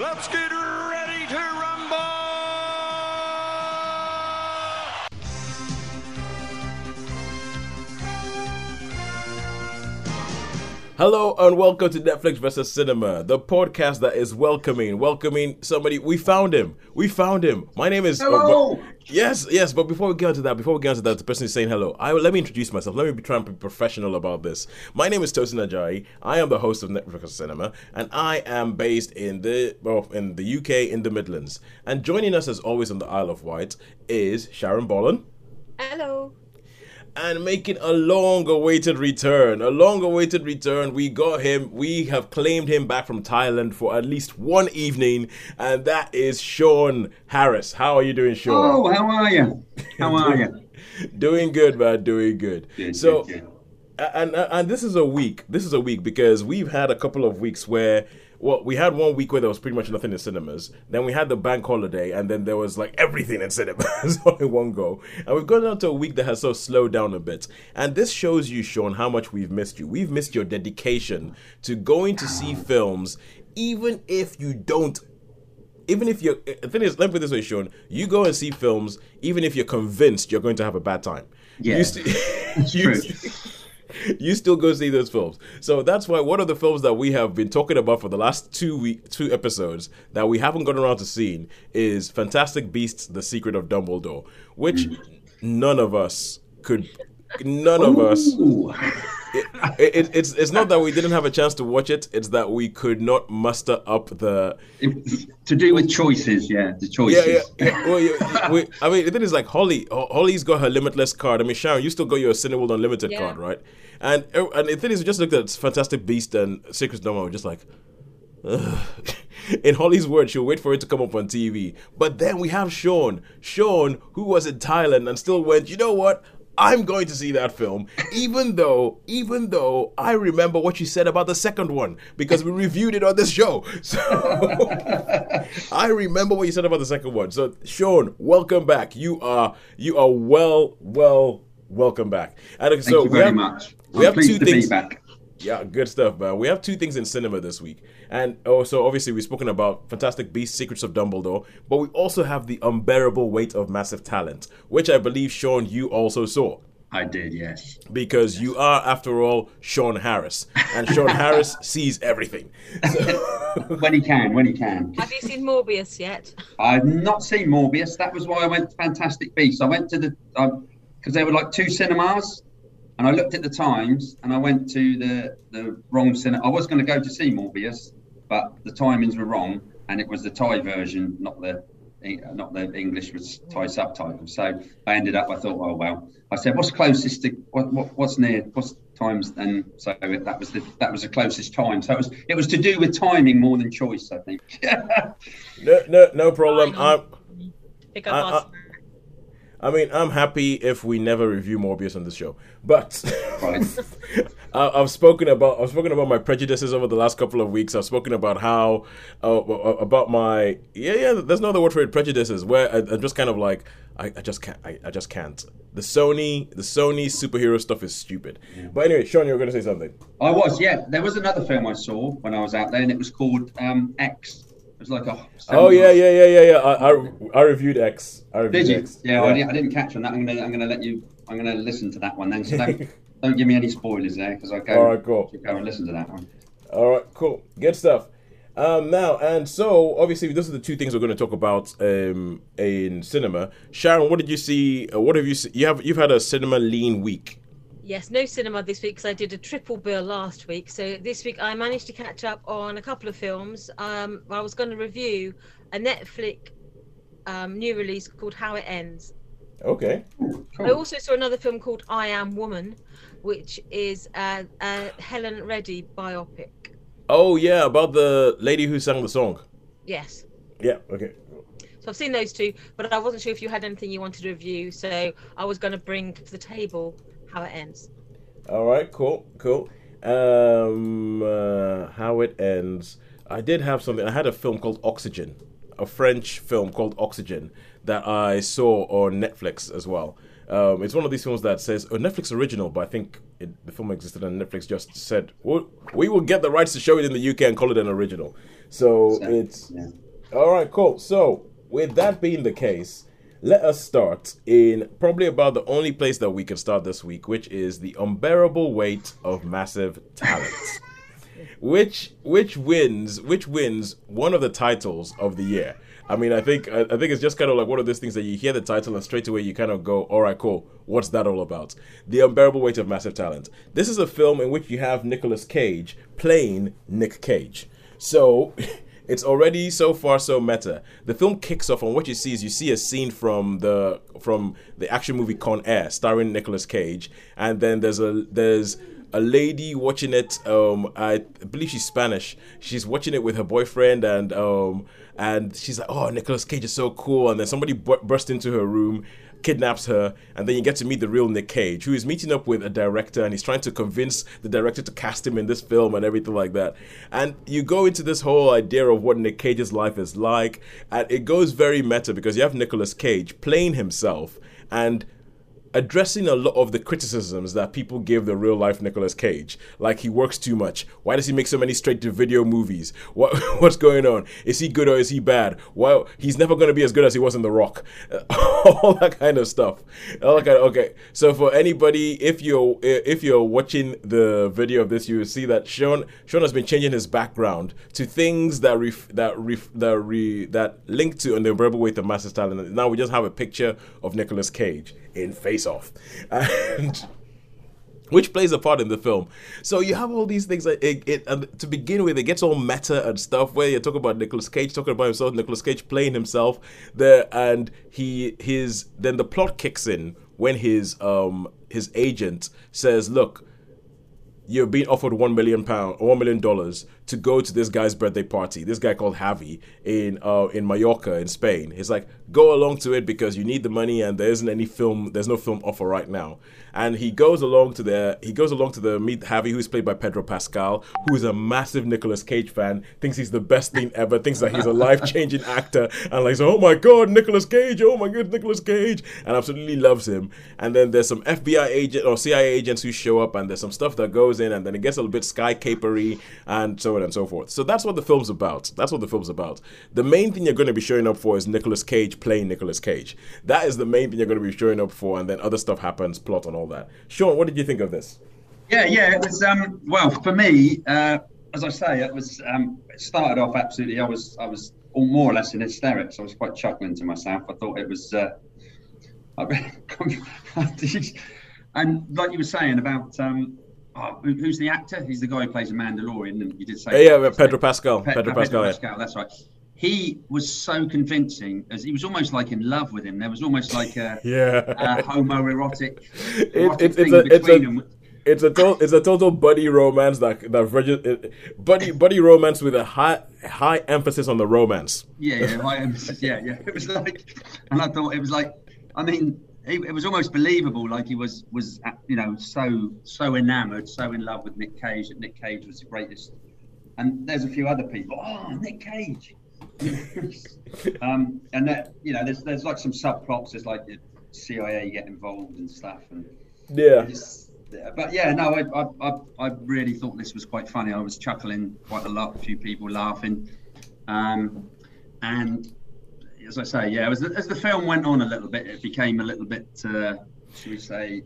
Let's get ready to rumble! Hello and welcome to Netflix versus Cinema, the podcast that is welcoming, welcoming somebody. We found him. We found him. My name is. Hello. Uh, but- yes, yes. But before we get into that, before we get into that, the person is saying hello. I let me introduce myself. Let me be try and be professional about this. My name is Tosin Ajayi. I am the host of Netflix Cinema, and I am based in the well in the UK in the Midlands. And joining us as always on the Isle of Wight is Sharon Bollen Hello. And making a long awaited return. A long awaited return. We got him. We have claimed him back from Thailand for at least one evening, and that is Sean Harris. How are you doing, Sean? Oh, how are you? How are you? Doing good, man. Doing good. Good, so, good, good. and and this is a week. This is a week because we've had a couple of weeks where. Well, we had one week where there was pretty much nothing in cinemas. Then we had the bank holiday, and then there was like everything in cinemas all in one go. And we've gone down to a week that has sort of slowed down a bit. And this shows you, Sean, how much we've missed you. We've missed your dedication to going to see films, even if you don't even if you're the thing is, let me put it this way, Sean, you go and see films even if you're convinced you're going to have a bad time. Yeah. You, st- you, true. st- you still go see those films. So that's why one of the films that we have been talking about for the last two week two episodes that we haven't gotten around to seeing is Fantastic Beasts: The Secret of Dumbledore, which none of us could none of us it, it, it's it's not that we didn't have a chance to watch it. It's that we could not muster up the It- to do with choices, yeah, the choices. yeah. yeah. Well, yeah, we, I mean, the thing is like Holly. Holly's got her limitless card. I mean, Sharon, you still got your Cineworld Unlimited Yeah. card, right? And uh, and the thing is, we just looked at Fantastic Beast and Secret Dome. We're just like. Ugh. In Holly's words, she'll wait for it to come up on TV. But then we have Sean. Sean, who was in Thailand and still went, you know what? I'm going to see that film, even though, even though I remember what you said about the second one because we reviewed it on this show. So I remember what you said about the second one. So Sean, welcome back. You are you are well, well, welcome back. And Thank so you we very have, much. We have two things. back. Yeah, good stuff, man. We have two things in cinema this week. And oh, also, obviously, we've spoken about Fantastic Beasts, Secrets of Dumbledore, but we also have The Unbearable Weight of Massive Talent, which I believe, Sean, you also saw. I did, yes. Because you are, after all, Sean Harris. And Sean Harris sees everything. When he can, when he can. Have you seen Morbius yet? I've not seen Morbius. That was why I went to Fantastic Beasts. I went to the um, because there were like two cinemas, and I looked at the times, and I went to the the wrong cinema. I was going to go to see Morbius, but the timings were wrong, and it was the Thai version, not the not the English was Thai subtitles. So I ended up. I thought, oh well. I said, what's closest to what, what what's near what's times? And so that was the that was the closest time. So it was it was to do with timing more than choice, I think. No, no, no problem. I'm, Pick up I- our I mean, I'm happy if we never review Morbius on this show, but. I, I've spoken about I've spoken about my prejudices over the last couple of weeks. I've spoken about how uh, about my yeah yeah. There's no other word for it. Prejudices where I, I'm just kind of like I, I just can't I, I just can't. The Sony the Sony superhero stuff is stupid. But anyway, Sean, you were going to say something. I was, yeah. There was another film I saw when I was out there, and it was called um, X. Was like a. Oh yeah yeah yeah yeah yeah. I I, I reviewed X. I reviewed Did you? X. Yeah, I, didn't, I didn't catch on that. I'm gonna, I'm gonna let you. I'm gonna listen to that one then. So don't, don't give me any spoilers there, because I go. All right, cool. Go and listen to that one. All right, cool, good stuff. Um, now and so, obviously, those are the two things we're going to talk about um, in cinema. Sharon, what did you see? Uh, what have you? See? You have you've had a cinema lean week. Yes, no cinema this week because I did a triple bill last week. So this week I managed to catch up on a couple of films. Um, I was going to review a Netflix um, new release called How It Ends. Okay. I also saw another film called I Am Woman, which is a, a Helen Reddy biopic. Oh yeah, about the lady who sang the song. Yes. Yeah. Okay. So I've seen those two, but I wasn't sure if you had anything you wanted to review. So I was going to bring to the table How It Ends. All right. Cool. Cool. Um, uh, how it ends. I did have something. I had a film called Oxygen, a French film called Oxygen that I saw on Netflix as well. Um, it's one of these films that says a Netflix original, but I think it, the film existed and Netflix just said, well, "We will get the rights to show it in the UK and call it an original." So, So, it's yeah. all right, cool. So, with that being the case, let us start in probably about the only place that we can start this week, which is the unbearable weight of massive talent. which which wins which wins one of the titles of the year. I mean, I think I I think it's just kind of like one of those things that you hear the title and straight away you kind of go, "All right, cool. What's that all about?" The unbearable weight of massive talent. This is a film in which you have Nicolas Cage playing Nick Cage. So it's already so far so meta. The film kicks off and what you see is you see a scene from the from the action movie Con Air starring Nicolas Cage, and then there's a there's a lady watching it. Um, I believe she's Spanish. She's watching it with her boyfriend, and um, and she's like, "Oh, Nicolas Cage is so cool." And then somebody bu- burst into her room, kidnaps her, and then you get to meet the real Nick Cage, who is meeting up with a director, and he's trying to convince the director to cast him in this film and everything like that. And you go into this whole idea of what Nick Cage's life is like, and it goes very meta because you have Nicolas Cage playing himself and addressing a lot of the criticisms that people give the real life Nicolas Cage. Like he works too much. Why does he make so many straight to video movies? What what's going on? Is he good or is he bad? Well, he's never going to be as good as he was in The Rock. All that kind of stuff. All that kind of, okay. So for anybody, if you're if you're watching the video of this, you will see that Sean Sean has been changing his background to things that ref, that ref, that re, that link to an unbearable weight of massive talent. Now we just have a picture of Nicolas Cage in Face Off, and which plays a part in the film. So you have all these things. It, it and to begin with, it gets all meta and stuff. Where you talk about Nicolas Cage talking about himself, Nicolas Cage playing himself there, and he his then the plot kicks in when his um his agent says, "Look." you're being offered one million pound one million dollars to go to this guy's birthday party. This guy called Javi in uh, in Mallorca in Spain. He's like, go along to it because you need the money and there isn't any film. There's no film offer right now. And he goes along to the he goes along to the meet Javi, who's played by Pedro Pascal, who is a massive Nicolas Cage fan. Thinks he's the best thing ever. Thinks that he's a life changing actor. And like, oh my god, Nicolas Cage. Oh my god, Nicolas Cage. And absolutely loves him. And then there's some FBI agent or CIA agents who show up, and there's some stuff that goes in, and then it gets a little bit sky capery and so and so forth. So that's what the film's about. That's what the film's about. The main thing you're going to be showing up for is Nicolas Cage playing Nicolas Cage. That is the main thing you're going to be showing up for, and then other stuff happens, plot and all that. Sean, what did you think of this? Yeah, yeah, it was. Um, well, for me, uh, as I say, it was. Um, it started off absolutely. I was, I was all more or less in hysterics. I was quite chuckling to myself. I thought it was. Uh, and like you were saying about um, who- who's the actor? He's the guy who plays a Mandalorian. And you did say, Yeah, yeah, Pedro Pascal. Pe- Pedro uh, Pascal. yeah. Pascal. That's right. He was so convincing, as he was almost like in love with him. There was almost like a, Yeah. a homoerotic, It- it's thing a- it's between a- them. It's a total, it's a total buddy romance that that regi- buddy buddy romance with a high high emphasis on the romance. Yeah, yeah, high emphasis. Yeah, yeah. It was like, and I thought it was like, I mean, it, it was almost believable. Like he was was you know so so enamored, so in love with Nick Cage that Nick Cage was the greatest. And there's a few other people. Oh, Nick Cage. um, and that you know, there's there's like some subplots. There's like the CIA get involved and stuff, and Yeah. but yeah, no, I, I, I, I really thought this was quite funny. I was chuckling quite a lot. A few people laughing, um, and as I say, yeah, as the, as the film went on a little bit, it became a little bit, uh, should we say,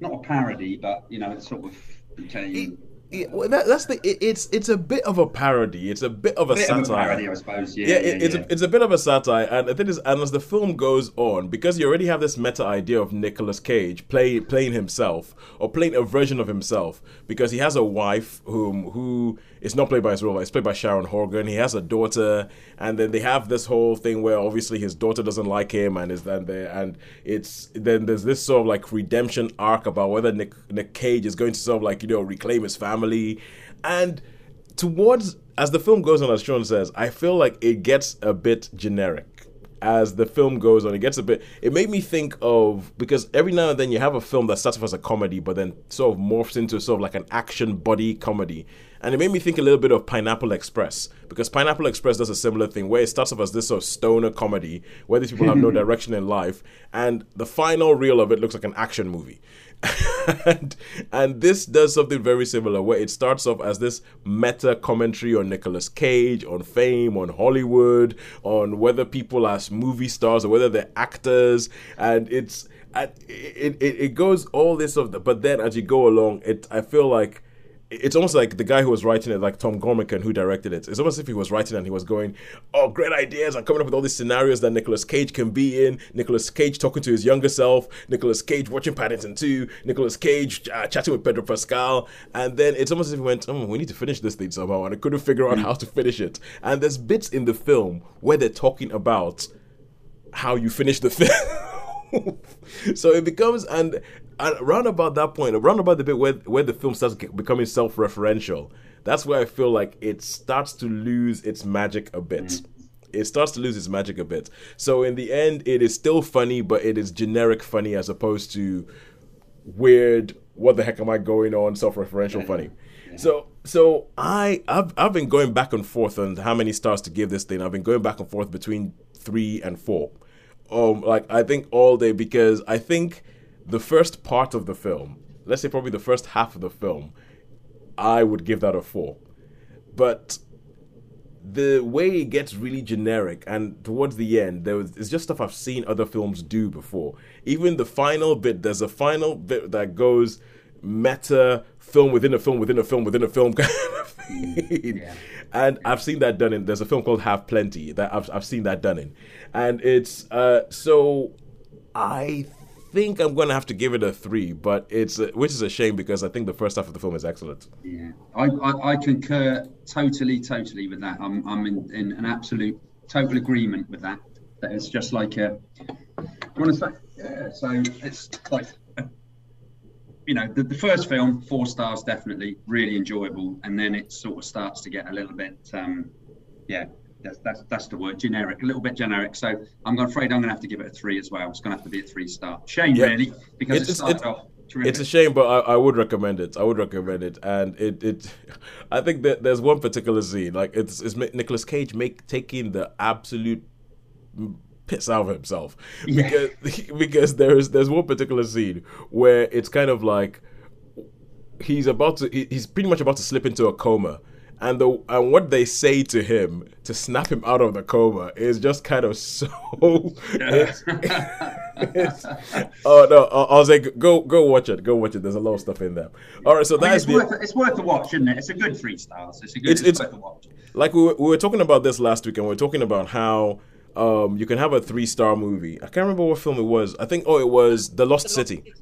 not a parody, but you know, it sort of became Yeah, well, that, that's the. It, it's it's a bit of a parody. It's a bit of a a bit satire. of a parody, I suppose. Yeah, yeah, yeah, it, it's yeah. A, it's a bit of a satire, and the thing is, and as the film goes on, because you already have this meta idea of Nicolas Cage play, playing himself or playing a version of himself, because he has a wife whom who is not played by his role, it's played by Sharon Horgan. He has a daughter, and then they have this whole thing where obviously his daughter doesn't like him, and is then there, and it's then there's this sort of like redemption arc about whether Nick Nick Cage is going to sort of like you know reclaim his family, and towards as the film goes on, as Sean says, I feel like it gets a bit generic. As the film goes on, it gets a bit. It made me think of because every now and then you have a film that starts off as a comedy, but then sort of morphs into sort of like an action buddy comedy. And it made me think a little bit of Pineapple Express because Pineapple Express does a similar thing where it starts off as this sort of stoner comedy where these people have no direction in life, and the final reel of it looks like an action movie. and, and this does something very similar where it starts off as this meta commentary on Nicolas Cage, on fame, on Hollywood, on whether people are movie stars or whether they're actors, and it's it, it, it goes all this of the, but then as you go along, it I feel like it's almost like the guy who was writing it, like Tom Gormican, who directed it. It's almost as if he was writing and he was going, "Oh, great ideas! I'm coming up with all these scenarios that Nicolas Cage can be in. Nicolas Cage talking to his younger self. Nicolas Cage watching Paddington 2. Nicolas Cage uh, chatting with Pedro Pascal. And then it's almost as if he went, "Oh, we need to finish this thing somehow," and I couldn't figure out how to finish it. And there's bits in the film where they're talking about how you finish the film. so it becomes and, and around about that point, around about the bit where where the film starts becoming self-referential, that's where I feel like it starts to lose its magic a bit. It starts to lose its magic a bit. So in the end, it is still funny, but it is generic funny as opposed to weird. What the heck am I going on? Self-referential funny. So so I I've I've been going back and forth on how many stars to give this thing. I've been going back and forth between three and four. Um, like I think all day because I think the first part of the film, let's say probably the first half of the film, I would give that a four. But the way it gets really generic and towards the end there was it's just stuff I've seen other films do before. Even the final bit, there's a final bit that goes meta film within a film within a film within a film kind of thing. And I've seen that done in there's a film called Have Plenty that I've I've seen that done in. And it's uh so I think I'm gonna have to give it a three, but it's uh, which is a shame because I think the first half of the film is excellent. Yeah, I, I, I concur totally, totally with that. I'm, I'm in, in an absolute total agreement with that. That it's just like a, I want to say, yeah. So it's like, you know, the, the first film, four stars, definitely, really enjoyable, and then it sort of starts to get a little bit, um, yeah. That's, that's, that's the word generic a little bit generic so i'm afraid i'm gonna have to give it a three as well it's gonna have to be a three star shame Yeah. really because It's- it started it's- off terrific. It's a shame, but I, I would recommend it. I would recommend it, and it it. I think that there's one particular scene, like it's it's Nicolas Cage make taking the absolute piss out of himself Yeah. because because there's there's one particular scene where it's kind of like he's about to he- he's pretty much about to slip into a coma and the and what they say to him to snap him out of the coma is just kind of so it's, it's- oh no I, I was like go go watch it go watch it there's a lot of stuff in there all right so I mean, it's, the worth, it's worth a watch, isn't it? It's a good three stars. It's a good. It's- It's, it's- worth a watch. like we were, we were talking about this last week and we were talking about how um, you can have a three star movie I can't remember what film it was I think oh it was The Lost The Lost City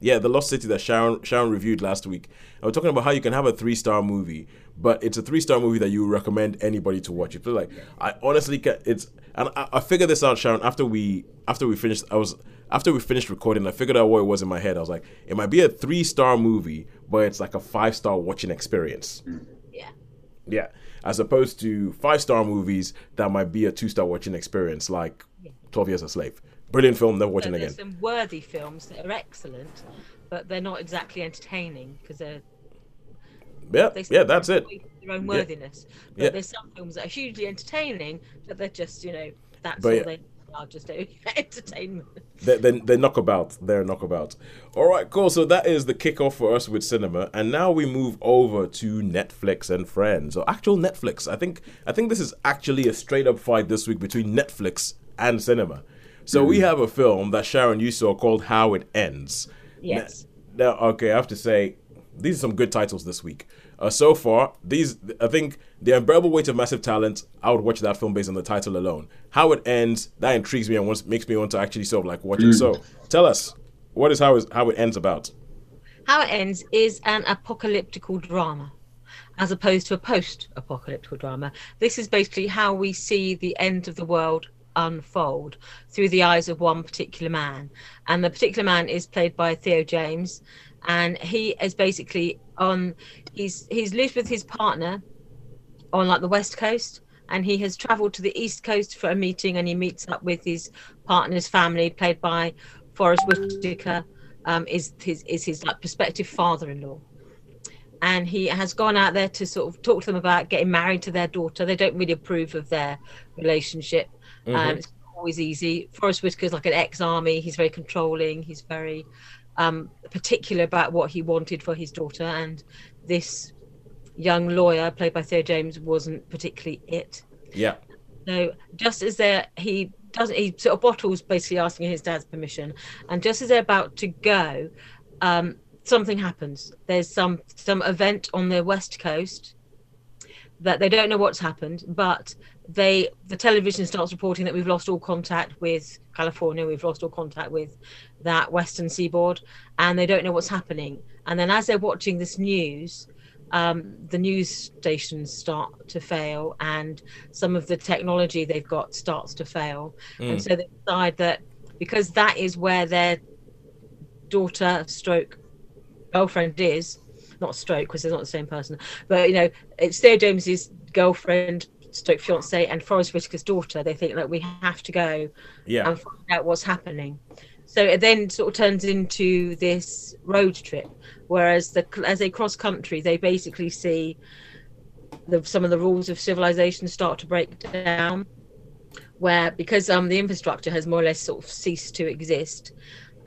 Yeah, The Lost City that Sharon Sharon reviewed last week. And we're talking about how you can have a three star movie, but it's a three star movie that you recommend anybody to watch. Feel like I honestly can it's and I, I figured this out, Sharon, after we after we finished I was after we finished recording, I figured out what it was in my head. I was like, it might be a three star movie, but it's like a five star watching experience. Yeah. Yeah. As opposed to five star movies that might be a two star watching experience, like Twelve Years a Slave. Brilliant film, never watching So again. some worthy films that are excellent, but they're not exactly entertaining because they're Yeah, yeah, that's it. Their own Yeah. worthiness. But Yeah. there's some films that are hugely entertaining, but they're just you know that's But all yeah. they are just entertainment. They, they, they knockabout. They're knockabout. All right, cool. So that is the kickoff for us with cinema, and now we move over to Netflix and Friends, or actual Netflix. I think I think this is actually a straight up fight this week between Netflix and cinema. So we mm. have a film that Sharon you saw called How It Ends. Yes. Now, okay, I have to say these are some good titles this week. Uh, so far, these I think the unbearable weight of massive talent. I would watch that film based on the title alone. How it ends that intrigues me and wants, makes me want to actually sort of like watch it. So, tell us what is how is how it ends about. How it ends is an apocalyptical drama, as opposed to a post-apocalyptical drama. This is basically how we see the end of the world unfold through the eyes of one particular man, and the particular man is played by Theo James, and he is basically on. He's he's lived with his partner on like the west coast and he has traveled to the east coast for a meeting and he meets up with his partner's family played by Forrest Whitaker um, is his is his like prospective father-in-law and he has gone out there to sort of talk to them about getting married to their daughter. They don't really approve of their relationship. Mm-hmm. Um, it's not always easy. Forrest Whitaker's like an ex-army. He's very controlling. He's very um, particular about what he wanted for his daughter, and this young lawyer, played by Theo James, wasn't particularly it. Yeah. So just as they're he doesn't he sort of bottles basically asking his dad's permission, and just as they're about to go, um, something happens. There's some some event on the west coast that they don't know what's happened, but they the television starts reporting that we've lost all contact with California, we've lost all contact with that western seaboard, and they don't know what's happening. And then as they're watching this news, um, the news stations start to fail and some of the technology they've got starts to fail. And so they decide that because that is where their daughter stroke girlfriend is, not stroke because they're not the same person, but you know, it's Theo James's girlfriend, stroke fiance, and Forrest Whitaker's daughter. They think that we have to go Yeah. and find out what's happening. So it then sort of turns into this road trip, whereas the as they cross country, they basically see the, some of the rules of civilization start to break down. Where because um the infrastructure has more or less sort of ceased to exist,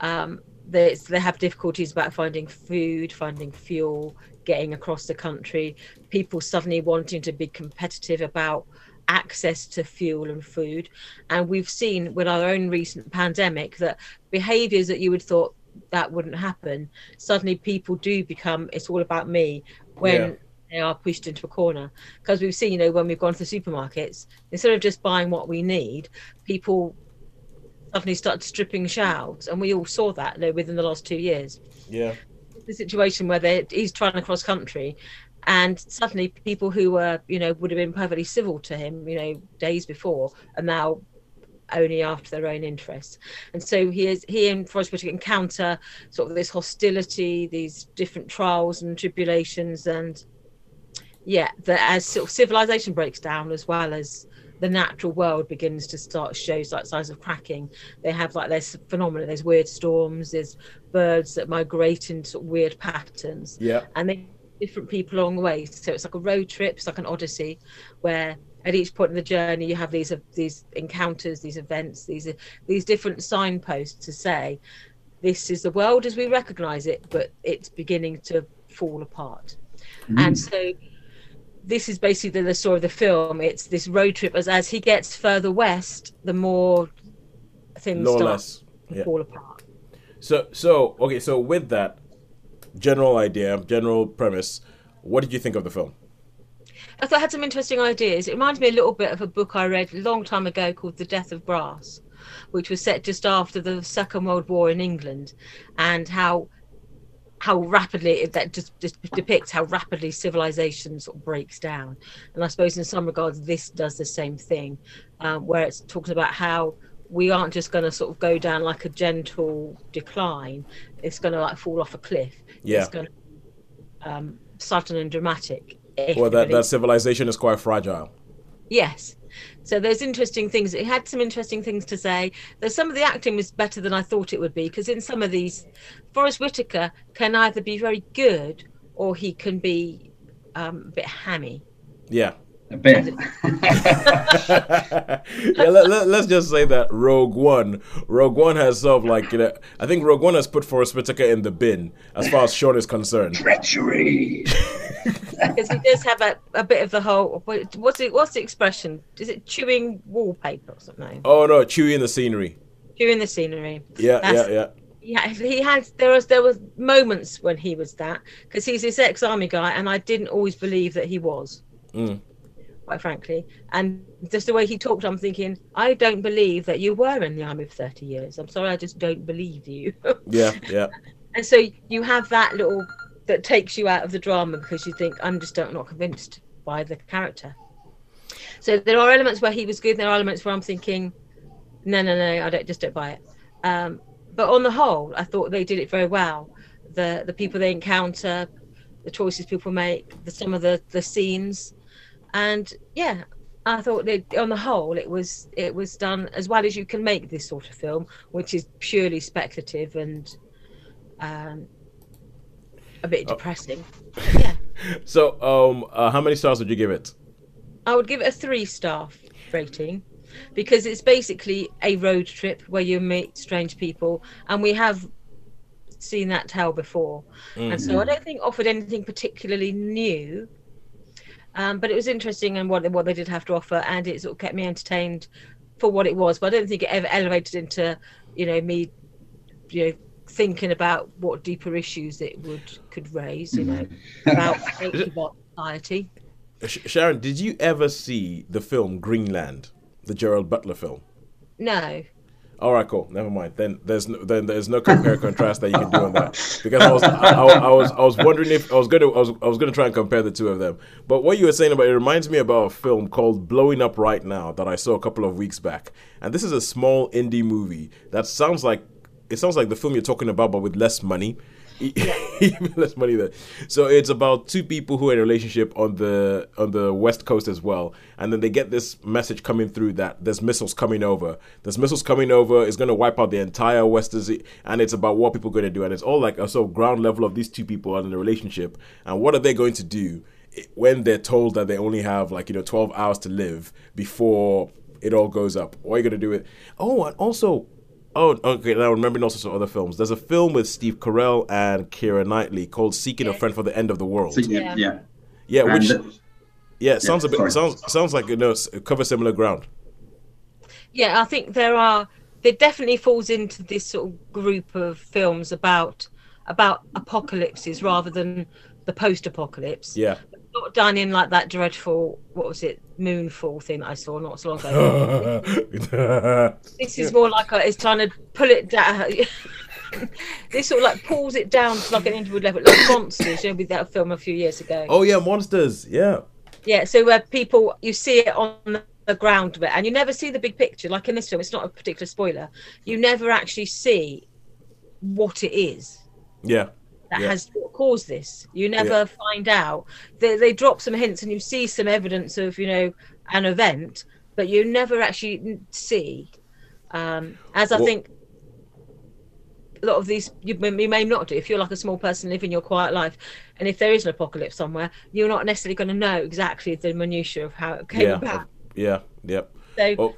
um, they they have difficulties about finding food, finding fuel, getting across the country. People suddenly wanting to be competitive about access to fuel and food. And we've seen with our own recent pandemic that behaviors that you would thought that wouldn't happen, suddenly people do become it's all about me when Yeah. they are pushed into a corner. Because we've seen, you know, when we've gone to the supermarkets, instead of just buying what we need, people suddenly start stripping shelves. And we all saw that you know, within the last two years Yeah. The situation where they, he's trying to cross country and suddenly people who were you know would have been perfectly civil to him you know days before are now only after their own interests. And so he is he and Whitaker encounter sort of this hostility these different trials and tribulations and yeah that as sort of civilization breaks down as well as the natural world begins to start shows like signs of cracking. They have like there's phenomena there's weird storms there's birds that migrate in sort of weird patterns. Yeah. and they different people along the way. So it's like a road trip it's like an odyssey where at each point in the journey you have these these encounters these events these these different signposts to say this is the world as we recognize it but it's beginning to fall apart. Mm. And so this is basically the story of the film it's this road trip as as he gets further west the more things No start to Yeah. fall apart So so okay, so with that general idea, general premise, what did you think of the film? I thought it had some interesting ideas. It reminds me a little bit of a book I read a long time ago called The Death of Grass, which was set just after the Second World War in England, and how how rapidly it, that just, just depicts how rapidly civilization sort of breaks down. And I suppose in some regards this does the same thing, um, where it's talking about how we aren't just going to sort of go down like a gentle decline; it's going to like fall off a cliff. Yeah. It's going to um, sudden and dramatic. Well, that, that civilization is quite fragile. Yes. So there's interesting things. It had some interesting things to say. There's some of the acting was better than I thought it would be because in some of these, Forrest Whitaker can either be very good or he can be um, a bit hammy. Yeah. A bit. yeah, let, let, us just say that Rogue One, Rogue One has sort of like, you know, I think Rogue One has put Forrest Whitaker in the bin as far as Sean is concerned. Treachery. Because he does have a, a bit of the whole. What's it? What's the expression? Is it chewing wallpaper or something? Oh no, Chewie in the scenery. Chewing the scenery. Yeah, That's- yeah, yeah. Yeah, he had. There was there was moments when he was that because he's this ex-army guy, and I didn't always believe that he was. Mm. Quite frankly, and just the way he talked, I'm thinking, I don't believe that you were in the army for 30 years. I'm sorry, I just don't believe you. Yeah, yeah. and so you have that little that takes you out of the drama because you think I'm just don't, not convinced by the character. So there are elements where he was good. There are elements where I'm thinking, no, no, no, I don't just don't buy it. Um, but on the whole, I thought they did it very well. The the people they encounter, the choices people make, the some of the the scenes, and yeah, I thought they, on the whole it was it was done as well as you can make this sort of film, which is purely speculative and um, a bit depressing. But yeah, so, um, uh, how many stars would you give it? I would give it a three star rating because it's basically a road trip where you meet strange people, and we have seen that tale before. And so I don't think offered anything particularly new. Um, but it was interesting and what what they did have to offer, and it sort of kept me entertained for what it was. But I don't think it ever elevated into, you know, me, you know, thinking about what deeper issues it would could raise. You know, about society. Sharon, did you ever see the film Greenland, the Gerard Butler film? No. All right, cool. Never mind. Then there's no, then there's no compare contrast that you can do on that because I was I, I, was I was wondering if I was gonna I was I was gonna try and compare the two of them. But what you were saying about it reminds me about a film called Blowing Up Right Now that I saw a couple of weeks back, and this is a small indie movie that sounds like it sounds like the film you're talking about, but with less money. Even less money there. So it's about two people who are in a relationship on the on the west coast as well, and then they get this message coming through that there's missiles coming over. There's missiles coming over. It's going to wipe out the entire west, and it's about what people are going to do, and it's all like a sort of ground level of these two people are in a relationship, and what are they going to do eh, when they're told that they only have like you know 12 hours to live before it all goes up. What are you going to do with? Oh, and also Oh, okay. Now I remembering also some other films. There's a film with Steve Carell and Keira Knightley called "Seeking a Friend for the End of the World." So, yeah, yeah. Yeah, And which the- yeah it sounds a bit sorry. sounds sounds like you know cover similar ground. Yeah, I think there are. It definitely falls into this sort of group of films about about apocalypses rather than the post-apocalypse. Yeah. Not done in like that dreadful what was it Moonfall thing I saw not so long ago. this is more like a, it's trying to pull it down. this sort of like pulls it down to like an individual level, like monsters. You know, with that film a few years ago. oh yeah, monsters. Yeah. Yeah, so where people you see it on the ground bit, and you never see the big picture. Like in this film, it's not a particular spoiler. You never actually see what it is Yeah. That Yeah. has caused this. You never Yeah. find out. They, they drop some hints, and you see some evidence of you know an event, but you never actually see. Um, as I Well- think a lot of these you, may- you may not do if you're like a small person living your quiet life and if there is an apocalypse somewhere you're not necessarily going to know exactly the minutiae of how it came Yeah. about Yeah. Yep. so Oh,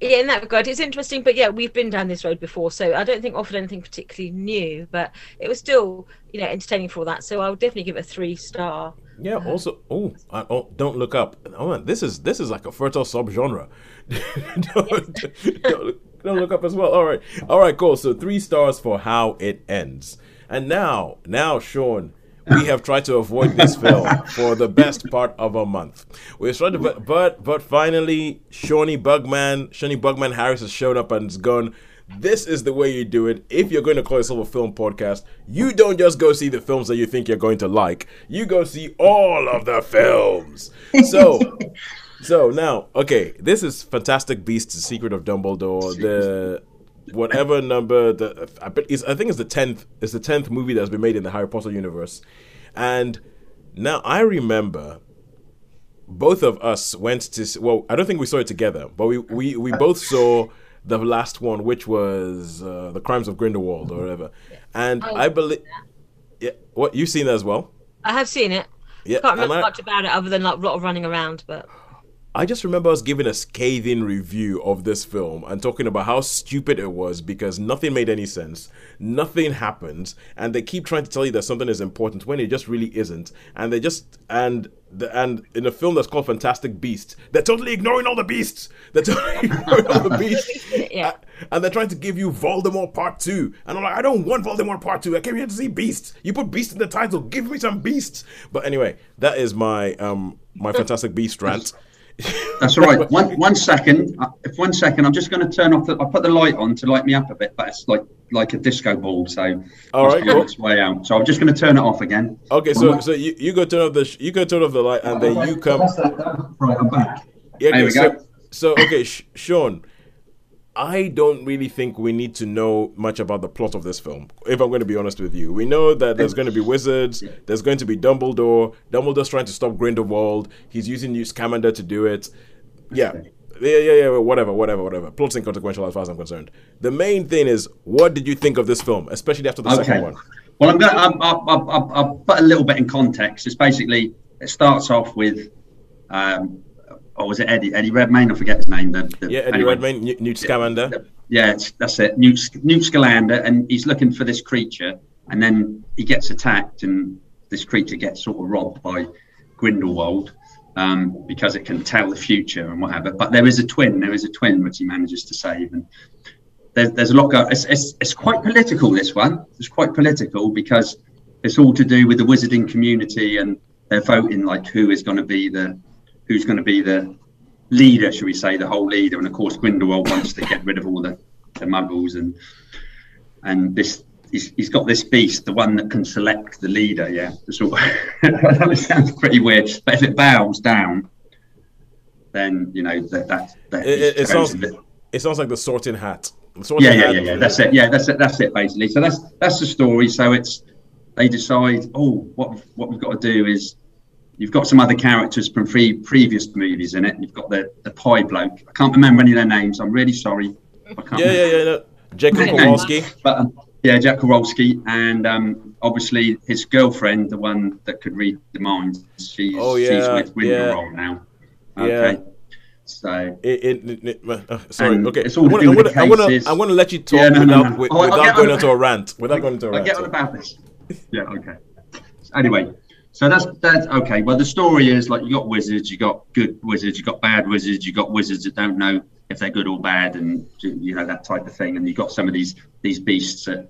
yeah in that regard it's interesting but yeah we've been down this road before so i don't think offered anything particularly new but it was still you know entertaining for all that so I'll definitely give it a three star yeah. Uh, also, oh, I, oh, don't look up. Oh man, this is this is like a fertile subgenre. don't, don't, don't look up as well. All right, all right, cool. So three stars for how it ends. And now, now, Sean, we have tried to avoid this film for the best part of a month. We've tried to, but but, but finally, Shawnee Bugman, Shawnee Bugman Harris has shown up and has gone. This is the way you do it. If you're going to call yourself a film podcast, you don't just go see the films that you think you're going to like. You go see all of the films. So, so now, okay, this is Fantastic Beasts: The Secret of Dumbledore. The whatever number the I, bet it's, I think it's the tenth. It's the tenth movie that's been made in the Harry Potter universe, and now I remember both of us went to well i don't think we saw it together but we we, we both saw the last one which was uh, the crimes of grindelwald or whatever. And Oh, i believe yeah. what you've seen that as well? I have seen it. Yeah can't remember I, much about it other than like a lot of running around but I just remember us giving a scathing review of this film and talking about how stupid it was because nothing made any sense, nothing happens, and they keep trying to tell you that something is important when it just really isn't. And they just and the, and in a film that's called Fantastic Beasts, they're totally ignoring all the beasts. They're totally ignoring all the beasts. Yeah. And they're trying to give you Voldemort Part 2. And I'm like, I don't want Voldemort Part 2. I came here to see Beasts. You put Beast in the title. Give me some Beasts. But anyway, that is my um my Fantastic Beast rant. That's all right. One one second. Uh, If one second, I'm just going to turn off the. I put the light on to light me up a bit, but it's like like a disco ball, so All right, cool. its way out. So I'm just going to turn it off again. Okay, so so you, you go turn off the sh- you go turn off the light and then you come. Right, I'm back. Yeah, There okay, so, go. so okay, Sh- Sean, I don't really think we need to know much about the plot of this film. If I'm going to be honest with you, we know that there's going to be wizards. There's going to be Dumbledore. Dumbledore's trying to stop Grindelwald. He's using Newt Scamander to do it. Yeah. Yeah, yeah, yeah, whatever, whatever, whatever. Plot's inconsequential as far as I'm concerned. The main thing is, what did you think of this film, especially after the second Okay. one? Well, I'm going. I'll, I'll, I'll, I'll put a little bit in context. It's basically it starts off with, um, or was it Eddie Eddie Redmayne? I forget his name. The, the, Yeah, Eddie anyway. Redmayne, Newt, Scamander. Yeah, it's, that's it. Newt, Newt Scamander, and he's looking for this creature, and then he gets attacked, and this creature gets sort of robbed by Grindelwald um, because it can tell the future and whatever. But there is a twin. There is a twin which he manages to save, and there's, there's a lot going. It's, it's it's quite political. This one. It's quite political because it's all to do with the wizarding community, and they're voting like who is going to be the who's going to be the leader, should we say, the whole leader. And of course, Grindelwald wants to get rid of all the, the muggles and and this he's, he's got this beast, the one that can select the leader. Yeah, sort of, that sounds pretty weird, but if it bows down, then you know that that, that It, it, it sounds bit... it sounds like the sorting hat. The sorting yeah, yeah, hat. yeah, yeah. That's it. Yeah, that's it. That's it. Basically, so that's that's the story. So it's they decide. Oh, what what we've got to do is you've got some other characters from three previous movies in it. You've got the the pie bloke. I can't remember any of their names. I'm really sorry. I can't Yeah, yeah, yeah. No. Hey, Kowalski. But um, yeah, Jack Kowalski, and um, obviously his girlfriend, the one that could read the mind. She's Oh, she's yeah, with Grindelwald now. Yeah. So It, it, it, uh, sorry. Okay. it's all I I wanna, I. I wanna let you talk Yeah, no, no, without, no. wi- Oh, without going on- into a rant. Without going into a I rant. I get on about this. Yeah. Okay. Anyway, so that's that's okay. Well, the story is like you got wizards, you got good wizards, you got bad wizards, you got wizards that don't know if they're good or bad, and you know that type of thing. And you got some of these these beasts that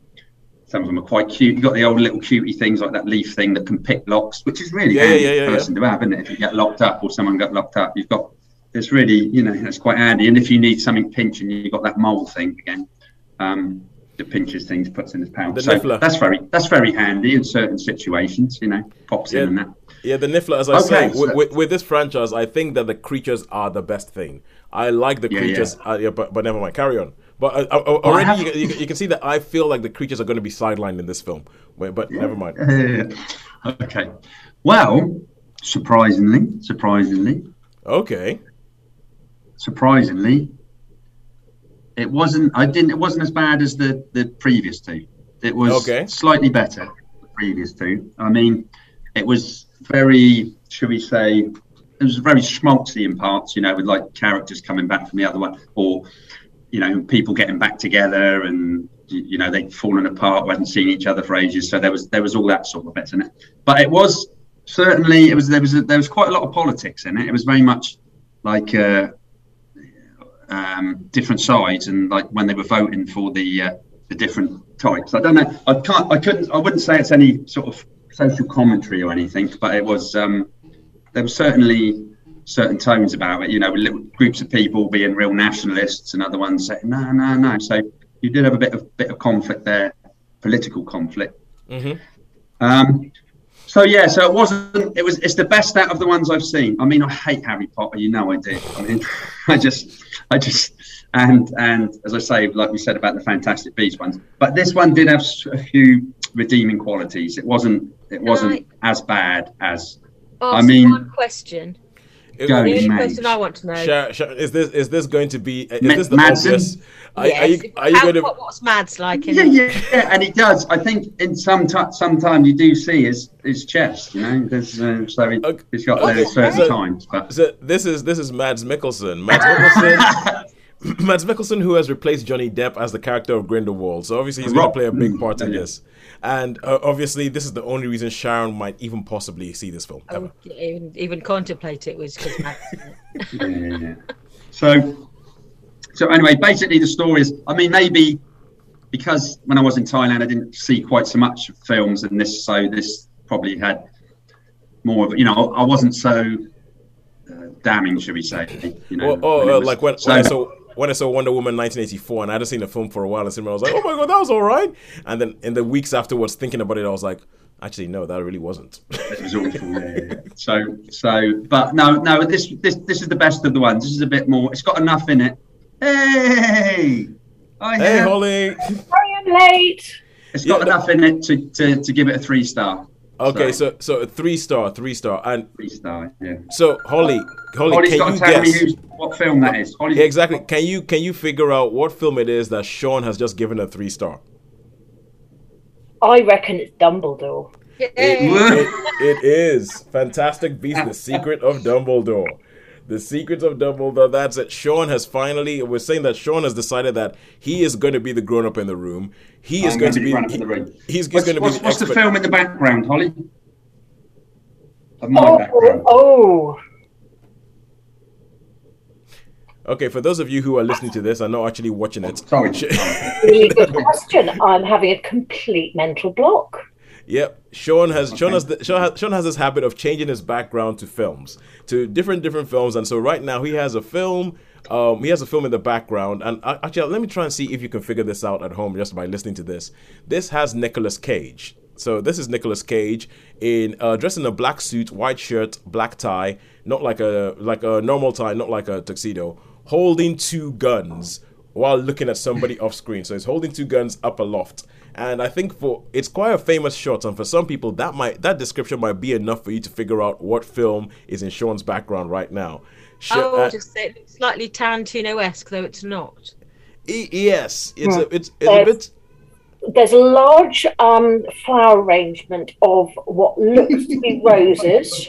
some of them are quite cute. You got the old little cutie things like that leaf thing that can pick locks, which is really Yeah, handy yeah, yeah, person to have, isn't it? If you get locked up or someone got locked up, you've got it's really you know it's quite handy. And if you need something pinching, you've got that mole thing again. Um, that pinches things, puts in his pouch. The so niffler. that's very that's very handy in certain situations. You know, pops Yeah. in and that. Yeah, the Niffler, as I Okay, say, so- with, with, this franchise, I think that the creatures are the best thing. I like the Yeah, creatures, yeah. Uh, yeah, but, but never mind, carry on. But uh, uh, already, have- you, you, you can see that I feel like the creatures are going to be sidelined in this film. Wait, but never mind. okay. Well, surprisingly, surprisingly, Okay. surprisingly, it wasn't. I didn't. It wasn't as bad as the the previous two. It was Okay. slightly better. The previous two. I mean, it was very. Should we say? It was very schmaltzy in parts. You know, with like characters coming back from the other one, or you know, people getting back together, and you know they'd fallen apart, hadn't seen each other for ages. So there was there was all that sort of bits in it. But it was certainly it was there was there was quite a lot of politics in it. It was very much like. Uh, um, different sides and like when they were voting for the uh, the different types. I don't know. I can't. I couldn't. I wouldn't say it's any sort of social commentary or anything, but it was. Um, there were certainly certain tones about it. You know, little groups of people being real nationalists and other ones saying no, no, no. So you did have a bit of bit of conflict there, political conflict. hmm Um, so yeah, so it wasn't. It was. It's the best out of the ones I've seen. I mean, I hate Harry Potter. You know, I do. I mean, I just, I just, and and as I say, like we said about the Fantastic Beasts ones, but this one did have a few redeeming qualities. It wasn't. It wasn't as bad as. Ask mean- one question. Go, The only Mage. question I want to know. Sha- Sha- is this is this going to be? Is Ma- this the Madsen? obvious? Are, Yes. are you are you How- going to? what, what's Mads like? In Yeah, yeah, yeah, and he does. I think in some t- sometime you do see his his chest. You know, there's uh, so he, Okay. he's got Okay. there certain So- times, but. So this is this is Mads Mikkelsen. Mads Mikkelsen. Mads Mikkelsen, who has replaced Johnny Depp as the character of Grindelwald, so obviously he's going to play a big Mm, part in yeah. this. And uh, obviously, this is the only reason Sharon might even possibly see this film ever. even, even contemplate it was because Mads. yeah, yeah, yeah. So, so anyway, basically the story is. I mean, maybe because when I was in Thailand, I didn't see quite so much films, and this, so this probably had more of. You know, I wasn't so uh, damning, should we say? You know, Well, oh, uh, was- like when, so- when I saw when I saw Wonder Woman 1984, and I hadn't seen the film for a while, and I was like, "Oh my god, that was all right." And then in the weeks afterwards, thinking about it, I was like, "Actually, no, that really wasn't." It was awful. Yeah, yeah, yeah. So, so, but no, no. This, this, this is the best of the ones. This is a bit more. It's got enough in it. Hey, I hey, hear- Holly. Sorry I'm late. It's got Yeah. enough in it to, to, to give it a three star. Okay, so so a three star, three star, and three star. Yeah. so Holly, Holly, Holly's can you tell guess? who's, what film that is. Holly, Yeah, exactly. Can you can you figure out what film it is that Sean has just given a three star? I reckon it's Dumbledore. It, it- it is Fantastic Beast: The Secret of Dumbledore. The Secrets of Dumbledore. That's it. Sean has finally. We're saying that Sean has decided that he is going to be the grown up in the room. He is going going to to be. run up in the room. He's, he's What's, going to be what's, the what's the film in the background, Holly? Of my Oh, background. oh, Okay, for those of you who are listening to this and not actually watching it, Sorry. Sh- really good question. I'm having a complete mental block. Yep, Sean has Sean Okay. has the, Sean has Sean has this habit of changing his background to films, to different different films, and so right now he has a film. Um, he has a film in the background, and uh, actually, let me try and see if you can figure this out at home just by listening to this. This has Nicolas Cage. So this is Nicolas Cage in uh, dressed in a black suit, white shirt, black tie, not like a like a normal tie, not like a tuxedo, holding two guns while looking at somebody off screen. So he's holding two guns up aloft. And I think for it's quite a famous shot, and for some people that might that description might be enough for you to figure out what film is in Sean's background right now. Sh- I uh, will just say it looks slightly Tarantino-esque, though it's not. e- yes, it's a it's, it's a bit There's a large um, flower arrangement of what looks to be roses,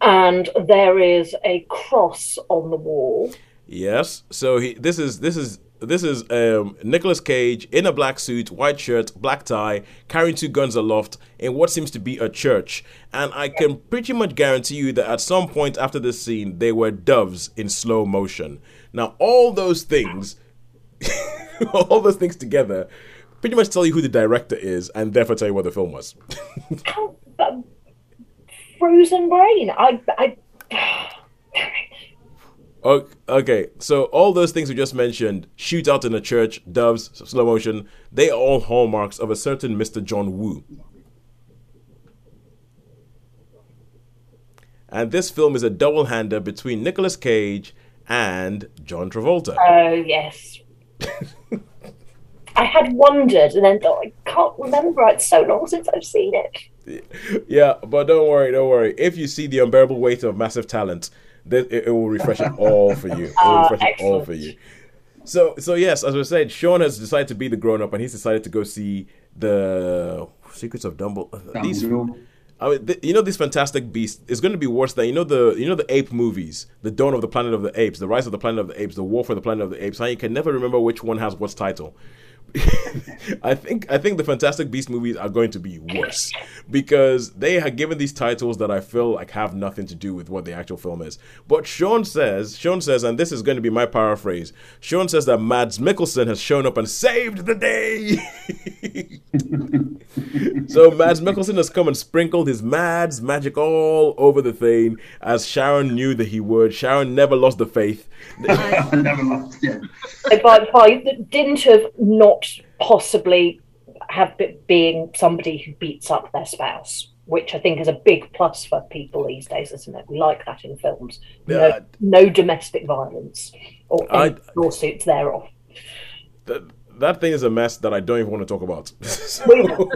and there is a cross on the wall. Yes. So he this is this is this is um Nicolas Cage in a black suit, white shirt, black tie, carrying two guns aloft in what seems to be a church. And I can pretty much guarantee you that at some point after this scene they were doves in slow motion. Now all those things all those things together pretty much tell you who the director is and therefore tell you what the film was. Can't- Frozen brain. I, I. Okay, so all those things we just mentioned, shootout in a church, doves, slow motion, they are all hallmarks of a certain Mr. John Woo. And this film is a double hander between Nicolas Cage and John Travolta. Oh yes. I had wondered and then thought I can't remember. It's so long since I've seen it. Yeah, but don't worry, don't worry. If you see the unbearable weight of massive talent, then it, it will refresh it all for you. It will Ah, refresh it all for you. So, so yes, as I said, Sean has decided to be the grown up, and he's decided to go see the Secrets of Dumbledore. These, I mean, th- you know, this Fantastic Beast is going to be worse than you know the you know the ape movies, the Dawn of the Planet of the Apes, the Rise of the Planet of the Apes, the War for the Planet of the Apes. How you can never remember which one has what title. I think I think the Fantastic Beast movies are going to be worse because they have given these titles that I feel like have nothing to do with what the actual film is. But Sean says, Sean says, and this is going to be my paraphrase. Sean says that Mads Mikkelsen has shown up and saved the day. so Mads Mikkelsen has come and sprinkled his Mads magic all over the thing, as Sharon knew that he would. Sharon never lost the faith. Never mind. Yeah. So by, by the dint of not possibly have be- being somebody who beats up their spouse, which I think is a big plus for people these days, isn't it? We like that in films. No, Yeah. no domestic violence or I- lawsuits thereof. that, that thing is a mess that I don't even want to talk about. Will,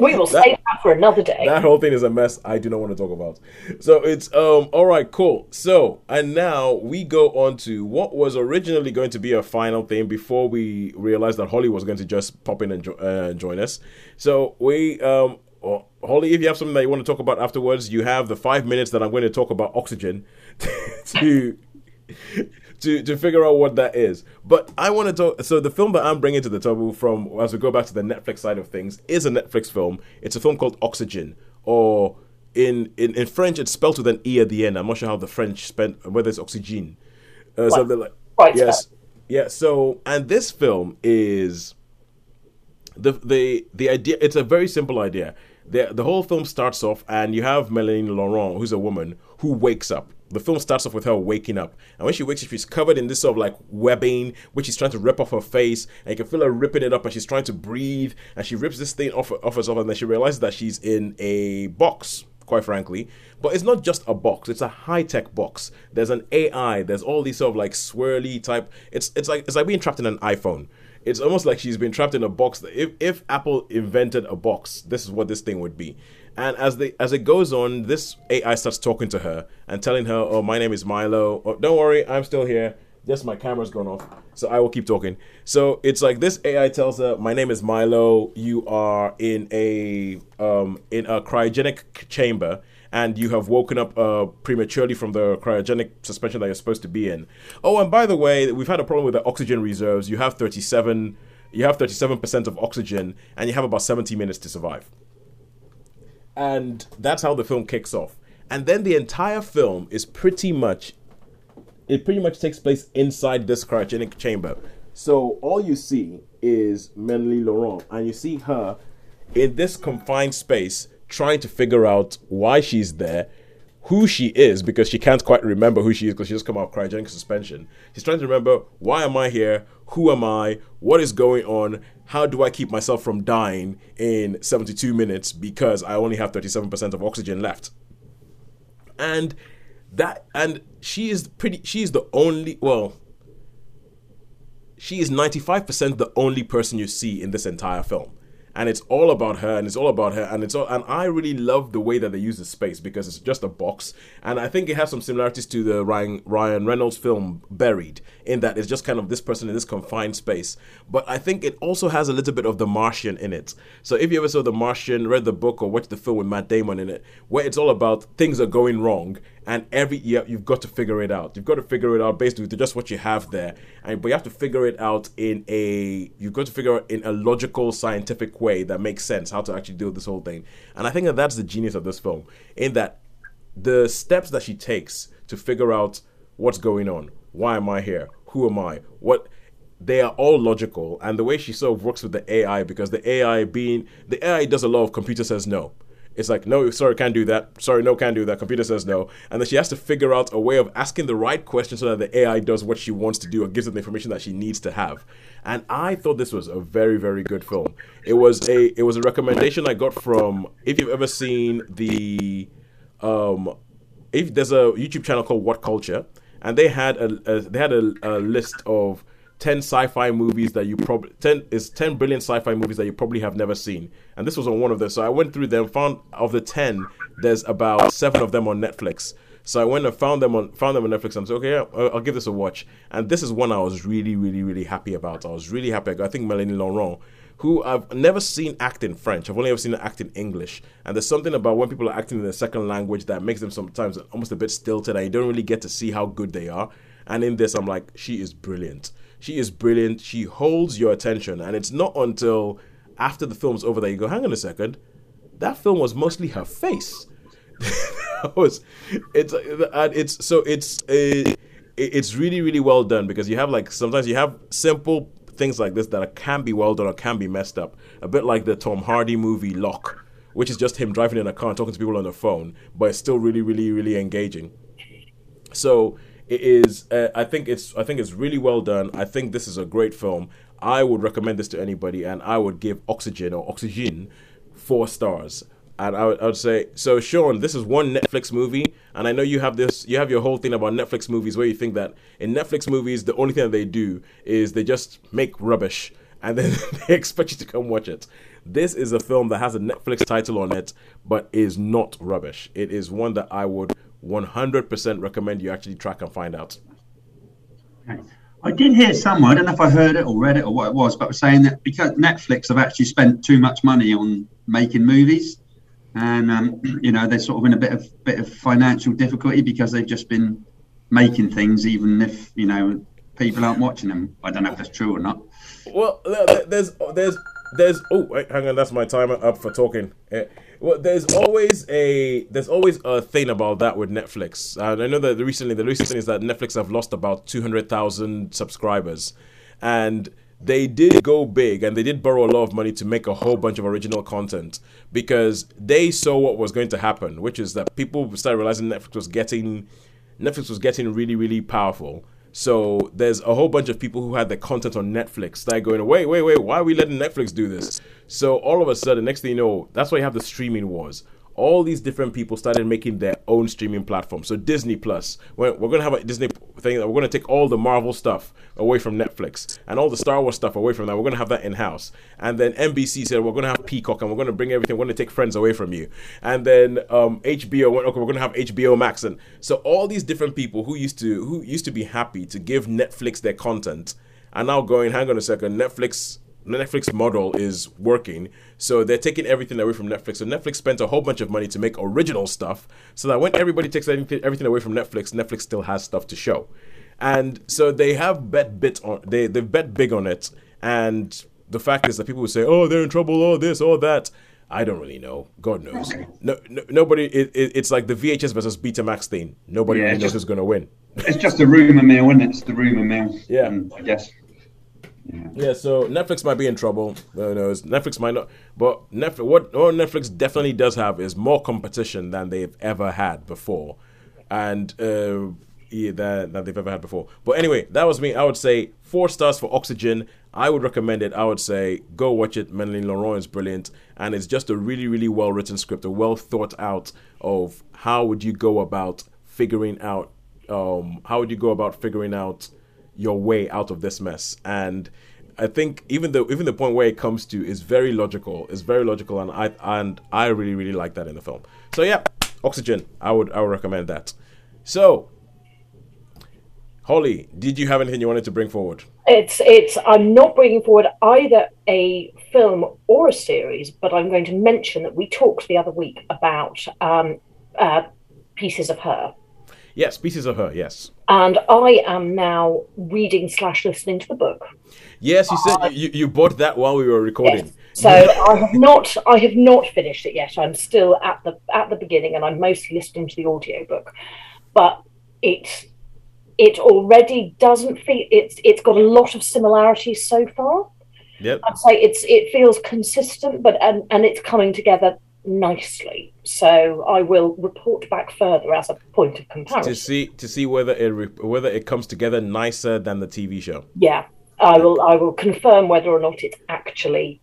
we will That- save that for another day. that whole thing is a mess I do not want to talk about. So it's um all right, cool. So and now we go on to what was originally going to be a final thing before we realized that Holly was going to just pop in and jo- uh, join us. So we um. oh, Holly, if you have something that you want to talk about afterwards, you have the five minutes that I'm going to talk about oxygen to to to figure out what that is. But I want to talk. So the film that I'm bringing to the table from as we go back to the Netflix side of things is a Netflix film. It's a film called Oxygen, or in in, in French it's spelled with an e at the end. I'm not sure how the French spent whether it's oxygen, uh, something like Right, yes, yeah. So and this film is the the the idea it's a very simple idea the the whole film starts off and you have Melanie Laurent who's a woman who wakes up the film starts off with her waking up and when she wakes up she's covered in this sort of like webbing which she's trying to rip off her face and you can feel her ripping it up and she's trying to breathe and she rips this thing off off herself and then she realizes that she's in a box quite frankly. But it's not just a box; it's a high tech box. There's an AI. There's all these sort of like swirly type. It's it's like it's like being trapped in an iPhone. It's almost like she's been trapped in a box. If if Apple invented a box, this is what this thing would be. And as the as it goes on, this AI starts talking to her and telling her, "Oh, my name is Milo. Oh, don't worry, I'm still here. Yes, my camera's gone off, so I will keep talking. So it's like this AI tells her, "My name is Milo. You are in a um, in a cryogenic chamber, and you have woken up uh, prematurely from the cryogenic suspension that you're supposed to be in. Oh, and by the way, we've had a problem with the oxygen reserves. You have 37, you have 37 percent of oxygen, and you have about 70 minutes to survive." And that's how the film kicks off. And then the entire film is pretty much it pretty much takes place inside this cryogenic chamber. So all you see is Melanie Laurent, and you see her in this confined space trying to figure out why she's there, who she is, because she can't quite remember who she is because she just come out cryogenic suspension. She's trying to remember why am I here, who am I, what is going on, how do I keep myself from dying in 72 minutes because I only have 37% of oxygen left. And that and she is pretty she is the only well she is 95% the only person you see in this entire film and it's all about her and it's all about her and it's all and I really love the way that they use the space because it's just a box. And I think it has some similarities to the Ryan Ryan Reynolds film Buried in that it's just kind of this person in this confined space. But I think it also has a little bit of The Martian in it. So if you ever saw The Martian read the book or watched the film with Matt Damon in it where it's all about things are going wrong and every year you've got to figure it out. You've got to figure it out based just what you have there, and but you have to figure it out in a you've got to figure out in a logical, scientific way that makes sense how to actually deal with this whole thing. And I think that that's the genius of this film, in that the steps that she takes to figure out what's going on, why am I here, who am I, what they are all logical, and the way she sort of works with the AI because the AI being the AI does a lot of computer says no it's like, no, sorry, can't do that. Sorry, no, can't do that. Computer says no. And then she has to figure out a way of asking the right question so that the AI does what she wants to do or gives her the information that she needs to have. And I thought this was a very, very good film. It was a it was a recommendation I got from if you've ever seen the um if there's a YouTube channel called WhatCulture, and they had a, a they had a, a list of 10 sci-fi movies that you probably 10 is 10 brilliant sci-fi movies that you probably have never seen and this was on one of them so i went through them found of the 10 there's about seven of them on netflix so i went and found them on found them on netflix and said okay I'll, I'll give this a watch and this is one i was really really really happy about i was really happy i think melanie laurent who I've never seen act in French. I've only ever seen her act in English. And there's something about when people are acting in a second language that makes them sometimes almost a bit stilted and you don't really get to see how good they are. And in this, I'm like, she is brilliant. She is brilliant. She holds your attention, and it's not until after the film's over that you go, hang on a second, that film was mostly her face. was it's and it's so it's uh, a, it's really really well done because you have like sometimes you have simple things like this that can be well done or can be messed up. A bit like the Tom Hardy movie Locke, which is just him driving in a car and talking to people on the phone, but it's still really really really engaging. So it is. Uh, I think it's. I think it's really well done. I think this is a great film. I would recommend this to anybody, and I would give Oxygen or Oxygen four stars. And I would, I would say, so Sean, this is one Netflix movie, and I know you have this. You have your whole thing about Netflix movies, where you think that in Netflix movies, the only thing that they do is they just make rubbish, and then they expect you to come watch it. This is a film that has a Netflix title on it, but is not rubbish. It is one that I would 100% recommend you actually track and find out. I did hear somewhere, I don't know if I heard it or read it or what it was, but was saying that because Netflix have actually spent too much money on making movies, and um, you know they're sort of in a bit of bit of financial difficulty because they've just been making things, even if you know people aren't watching them. I don't know if that's true or not. Well, there's there's there's oh wait, hang on, that's my timer up for talking. Well, there's always a there's always a thing about that with Netflix. Uh, I know that recently the recent thing is that Netflix have lost about two hundred thousand subscribers, and they did go big and they did borrow a lot of money to make a whole bunch of original content because they saw what was going to happen, which is that people started realizing Netflix was getting Netflix was getting really really powerful so there's a whole bunch of people who had their content on Netflix that are going, wait, wait, wait, why are we letting Netflix do this? So all of a sudden, next thing you know, that's why you have the streaming wars. All these different people started making their own streaming platform. So Disney Plus, we're, we're going to have a Disney thing. We're going to take all the Marvel stuff away from Netflix and all the Star Wars stuff away from that. We're going to have that in house. And then NBC said we're going to have Peacock and we're going to bring everything. We're going to take Friends away from you. And then um, HBO went okay. We're going to have HBO Max. And so all these different people who used to who used to be happy to give Netflix their content are now going. Hang on a second, Netflix Netflix model is working. So they're taking everything away from Netflix. So Netflix spent a whole bunch of money to make original stuff so that when everybody takes anything, everything away from Netflix, Netflix still has stuff to show. And so they have bet bit on they they've bet big on it. And the fact is that people will say, "Oh, they're in trouble, all this, all that." I don't really know. God knows. No, no nobody. It, it, it's like the VHS versus Betamax thing. Nobody Yeah, really knows just- who's going to win. It's just a rumour mill, isn't it? It's the rumour mill. Yeah. um, I guess. Yeah, so Netflix might be in trouble. Who knows? Netflix might not. But Netflix, what, what Netflix definitely does have is more competition than they've ever had before, and uh, yeah, that, that they've ever had before. But anyway, that was me. I would say four stars for Oxygen. I would recommend it. I would say go watch it. Melanie Laurent is brilliant, and it's just a really, really well written script, a well thought out of how would you go about figuring out, um, how would you go about figuring out your way out of this mess. And i think even the even the point where it comes to is very logical It's very logical and i and i really really like that in the film. So yeah oxygen i would i would recommend that. So holly did you have anything you wanted to bring forward? It's it's. I'm not bringing forward either a film or a series, but I'm going to mention that we talked the other week about um, uh, pieces of her, yes pieces of her yes and I am now reading slash listening to the book. yes you said you, you bought that while we were recording Yes. So I have not I have not finished it yet. I'm still at the at the beginning, and I'm mostly listening to the audiobook. But it it already doesn't feel it's it's got a lot of similarities so far. yep I'd say it's it feels consistent, but and and it's coming together nicely. So I will report back further as a point of comparison. to see to see whether it re- whether it comes together nicer than the tv show Yeah, I will. I will confirm whether or not it's actually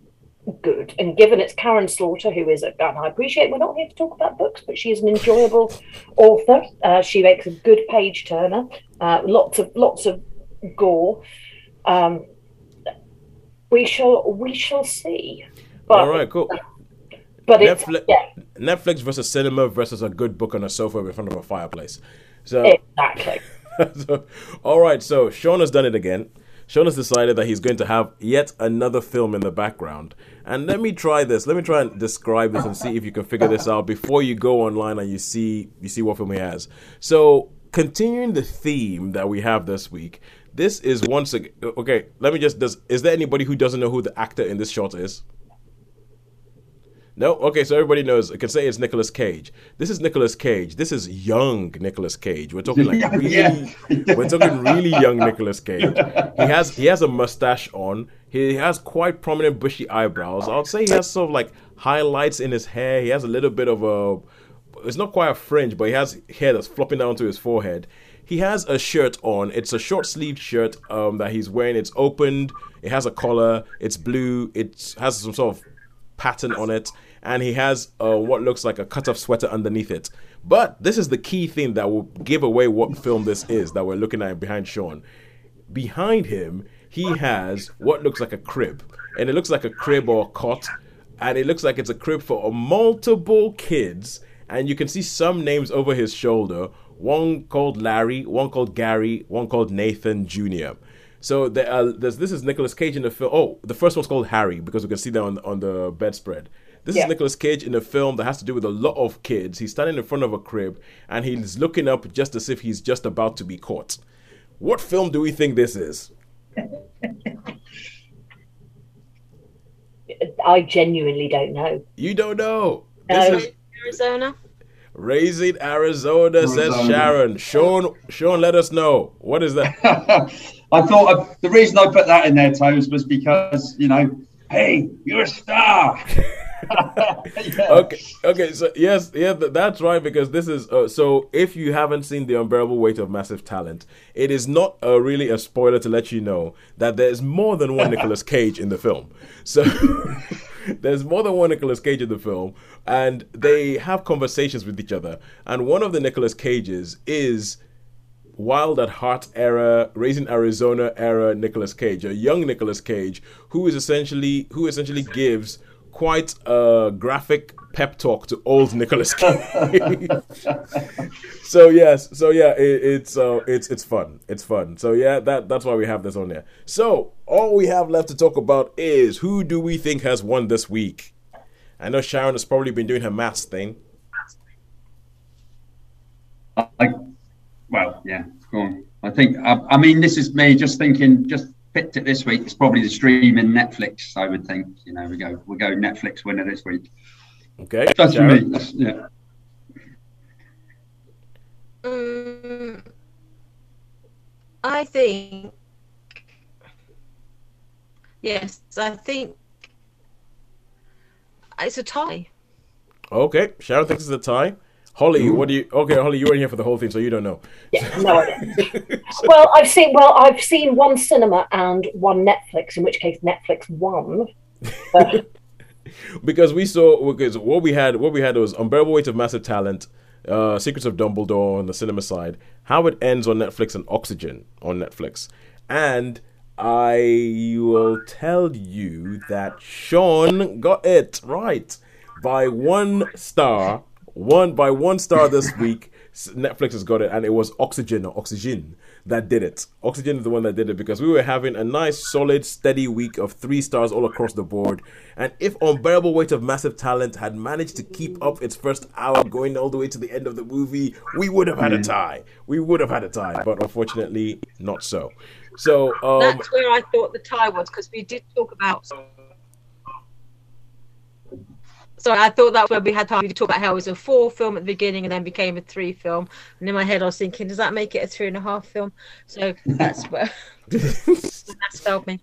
good. And given it's Karin Slaughter, who is a, and I appreciate we're not here to talk about books, but she is an enjoyable author. Uh, she makes a good page turner. Uh, lots of lots of gore. Um, we shall we shall see. But, all right cool but it's Netflix, yeah, Netflix versus cinema versus a good book on a sofa in front of a fireplace. So, exactly. so, all right. So Sean has done it again. Sean has decided that he's going to have yet another film in the background. And let me try this. Let me try and describe this and see if you can figure this out before you go online and you see you see what film he has. So continuing the theme that we have this week. This is once again okay. Let me just. Does is there anybody who doesn't know who the actor in this shot is? No? Okay, so everybody knows. I can say it's Nicolas Cage. This is Nicolas Cage. This is young Nicolas Cage. We're talking like really, yeah. we're talking really young Nicolas Cage. He has he has a mustache on. He has quite prominent bushy eyebrows. I'll say he has sort of like highlights in his hair. He has a little bit of a it's not quite a fringe, but he has hair that's flopping down to his forehead. He has a shirt on. It's a short sleeved shirt um, that he's wearing. It's opened. It has a collar. It's blue. It has some sort of pattern on it, and he has uh, what looks like a cut-off sweater underneath it. But this is the key thing that will give away what film this is that we're looking at behind Sean. Behind him, he has what looks like a crib, and it looks like a crib or a cot, and it looks like it's a crib for multiple kids. And you can see some names over his shoulder. One called Larry, one called Gary, one called Nathan Jr. So there are, this is Nicolas Cage in the film. Oh, the first one's called Harry because we can see that on, on the bedspread. This Yeah. is Nicolas Cage in a film that has to do with a lot of kids. He's standing in front of a crib and he's looking up just as if he's just about to be caught. What film do we think this is? I genuinely don't know. You don't know. This No. is Arizona. Raising Arizona, says Sharon. Sean, Sean, let us know. What is that? I thought I, the reason I put that in there, Toes, was because you know, hey, you're a star. Yeah. okay okay so yes yeah th- that's right because this is uh, so if you haven't seen the unbearable weight of massive talent it is not uh, really a spoiler to let you know that there's more than one Nicolas Cage in the film so there's more than one Nicolas Cage in the film, and they have conversations with each other. And one of the Nicolas Cages is Wild at Heart era, Raising Arizona era Nicolas Cage, a young Nicolas Cage who is essentially who essentially gives quite a graphic pep talk to old Nicolas Cage. so yes, so yeah, it, it's uh, it's it's fun. It's fun. So yeah, that that's why we have this on there. So all we have left to talk about is who do we think has won this week? I know Sharon has probably been doing her maths thing. I, well, yeah, go on. I think, I, I mean, this is me just thinking, just picked it this week. It's probably the streaming Netflix, I would think. You know, we go, we go Netflix winner this week. Okay, That's for me. That's, yeah. Um, I think. Yes, I think it's a tie. Okay, Sharon thinks it's a tie. Holly, what do you? Okay, Holly, you weren't here for the whole thing, so you don't know. Yeah, no idea. well, I've seen well, I've seen one cinema and one Netflix, in which case Netflix won. But because we saw because what we had what we had was unbearable weight of massive talent uh secrets of dumbledore on the cinema side how it ends on netflix and oxygen on netflix and i will tell you that sean got it right by one star one by one star this week netflix has got it and it was oxygen or oxygen that did it. Oxygen is the one that did it because we were having a nice solid steady week of three stars all across the board. And if unbearable weight of massive talent had managed to keep up its first hour going all the way to the end of the movie we would have had a tie. We would have had a tie but unfortunately not so. So um That's where I thought the tie was because we did talk about. Sorry, I thought that's where we had time to talk about how it was a four film at the beginning and then became a three film. And in my head, I was thinking, does that make it a three and a half film? So that's where that's failed me.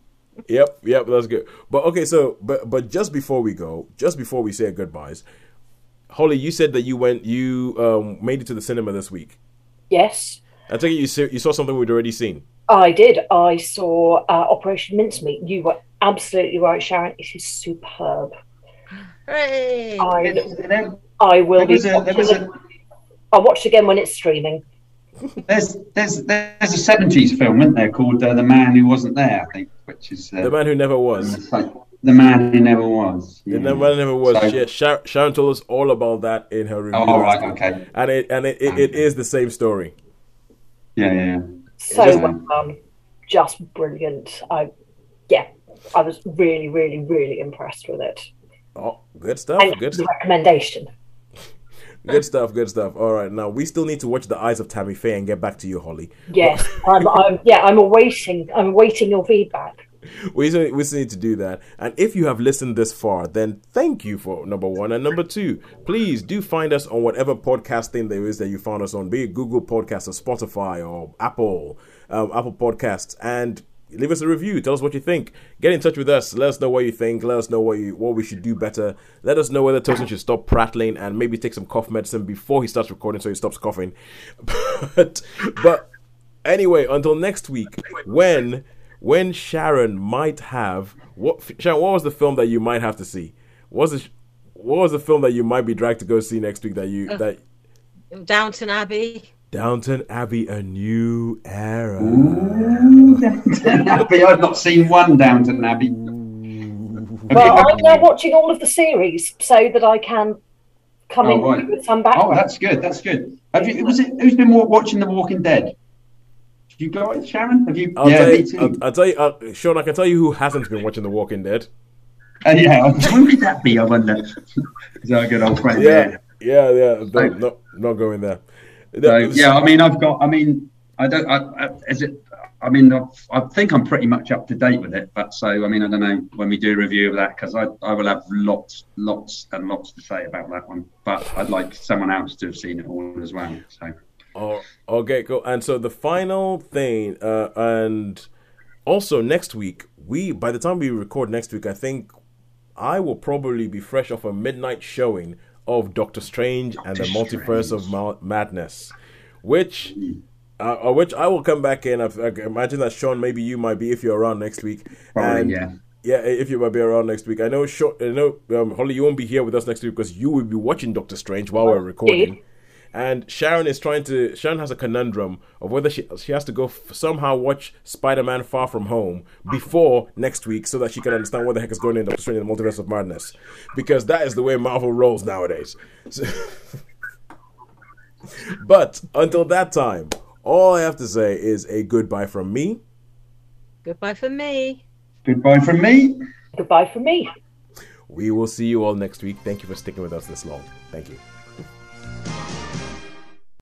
Yep, yep, that's good. But okay, so but but just before we go, just before we say goodbyes, Holly, you said that you went, you um made it to the cinema this week. yes, I think you saw, you saw something we'd already seen. I did. I saw uh, Operation Mincemeat. You were absolutely right, Sharon. It is superb. Hooray! I There, I will be. was a, there was a, I'll watch again when it's streaming. there's, there's, there's a 70s film, isn't there, called uh, The Man Who Wasn't There, I think, which is uh, The man who never was. The Man Who Never Was. The man who never was. So- Yeah, Shar- Sharon told us all about that in her review. Oh, all right, okay. And it and it, it, it is the same story. Yeah, yeah, yeah. So Just- well done, just brilliant. I, yeah, I was really, really, really impressed with it. Oh, good stuff. And Good stuff. recommendation. Good stuff. Good stuff. All right, now we still need to watch the eyes of Tammy Faye and get back to you, Holly. Yes, I'm, I'm. Yeah, I'm awaiting. I'm awaiting your feedback. we still, we still need to do that. And if you have listened this far, then thank you for number one. And number two, please do find us on whatever podcast thing there is that you found us on, be it Google Podcasts or Spotify or Apple, um, Apple Podcasts, and leave us a review. Tell us what you think. Get in touch with us. Let us know what you think. Let us know what you what we should do better. Let us know whether Tosin should stop prattling and maybe take some cough medicine before he starts recording so he stops coughing. but but anyway, until next week, when when Sharon might have what Sharon, what was the film that you might have to see? What was the what was the film that you might be dragged to go see next week that you uh, that Downton Abbey. Downton Abbey a new era. Downton Abbey, I've not seen one Downton Abbey. Have Well, you- I'm now watching all of the series so that I can come Oh, in right. with some Oh, that's good. That's good. Have you? Was it? Who's been watching The Walking Dead? You got it, Sharon? Have you? I'll yeah, tell me too. I'll, I'll tell you, uh, Sean. I can tell you who hasn't been watching The Walking Dead. Uh, yeah, who could that be? I wonder. Is that a good old friend? Yeah, yeah, yeah. No, no, not going there. Yeah, I mean, I've got. I mean, I don't. I, I, is it? I mean, I, I think I'm pretty much up to date with it. But so, I mean, I don't know when we do a review of that because I, I will have lots, lots and lots to say about that one. But I'd like someone else to have seen it all as well. So, Oh, okay, cool. And so the final thing, uh, and also next week, we by the time we record next week, I think I will probably be fresh off a midnight showing of Doctor Strange and the Doctor Multiverse of Ma- Madness, which. Uh, uh, which I will come back in. I, I imagine that Sean, maybe you might be if you're around next week. Probably, and, yeah. Yeah, if you might be around next week. I know, short, I know, um, Holly, you won't be here with us next week because you will be watching Doctor Strange while we're recording. And Sharon is trying to. Sharon has a conundrum of whether she she has to go f- somehow watch Spider Man Far From Home before next week so that she can understand what the heck is going on in Doctor Strange the Multiverse of Madness, because that is the way Marvel rolls nowadays. So- but until that time, all I have to say is a goodbye from me. Goodbye from me. Goodbye from me. Goodbye from me. We will see you all next week. Thank you for sticking with us this long. Thank you.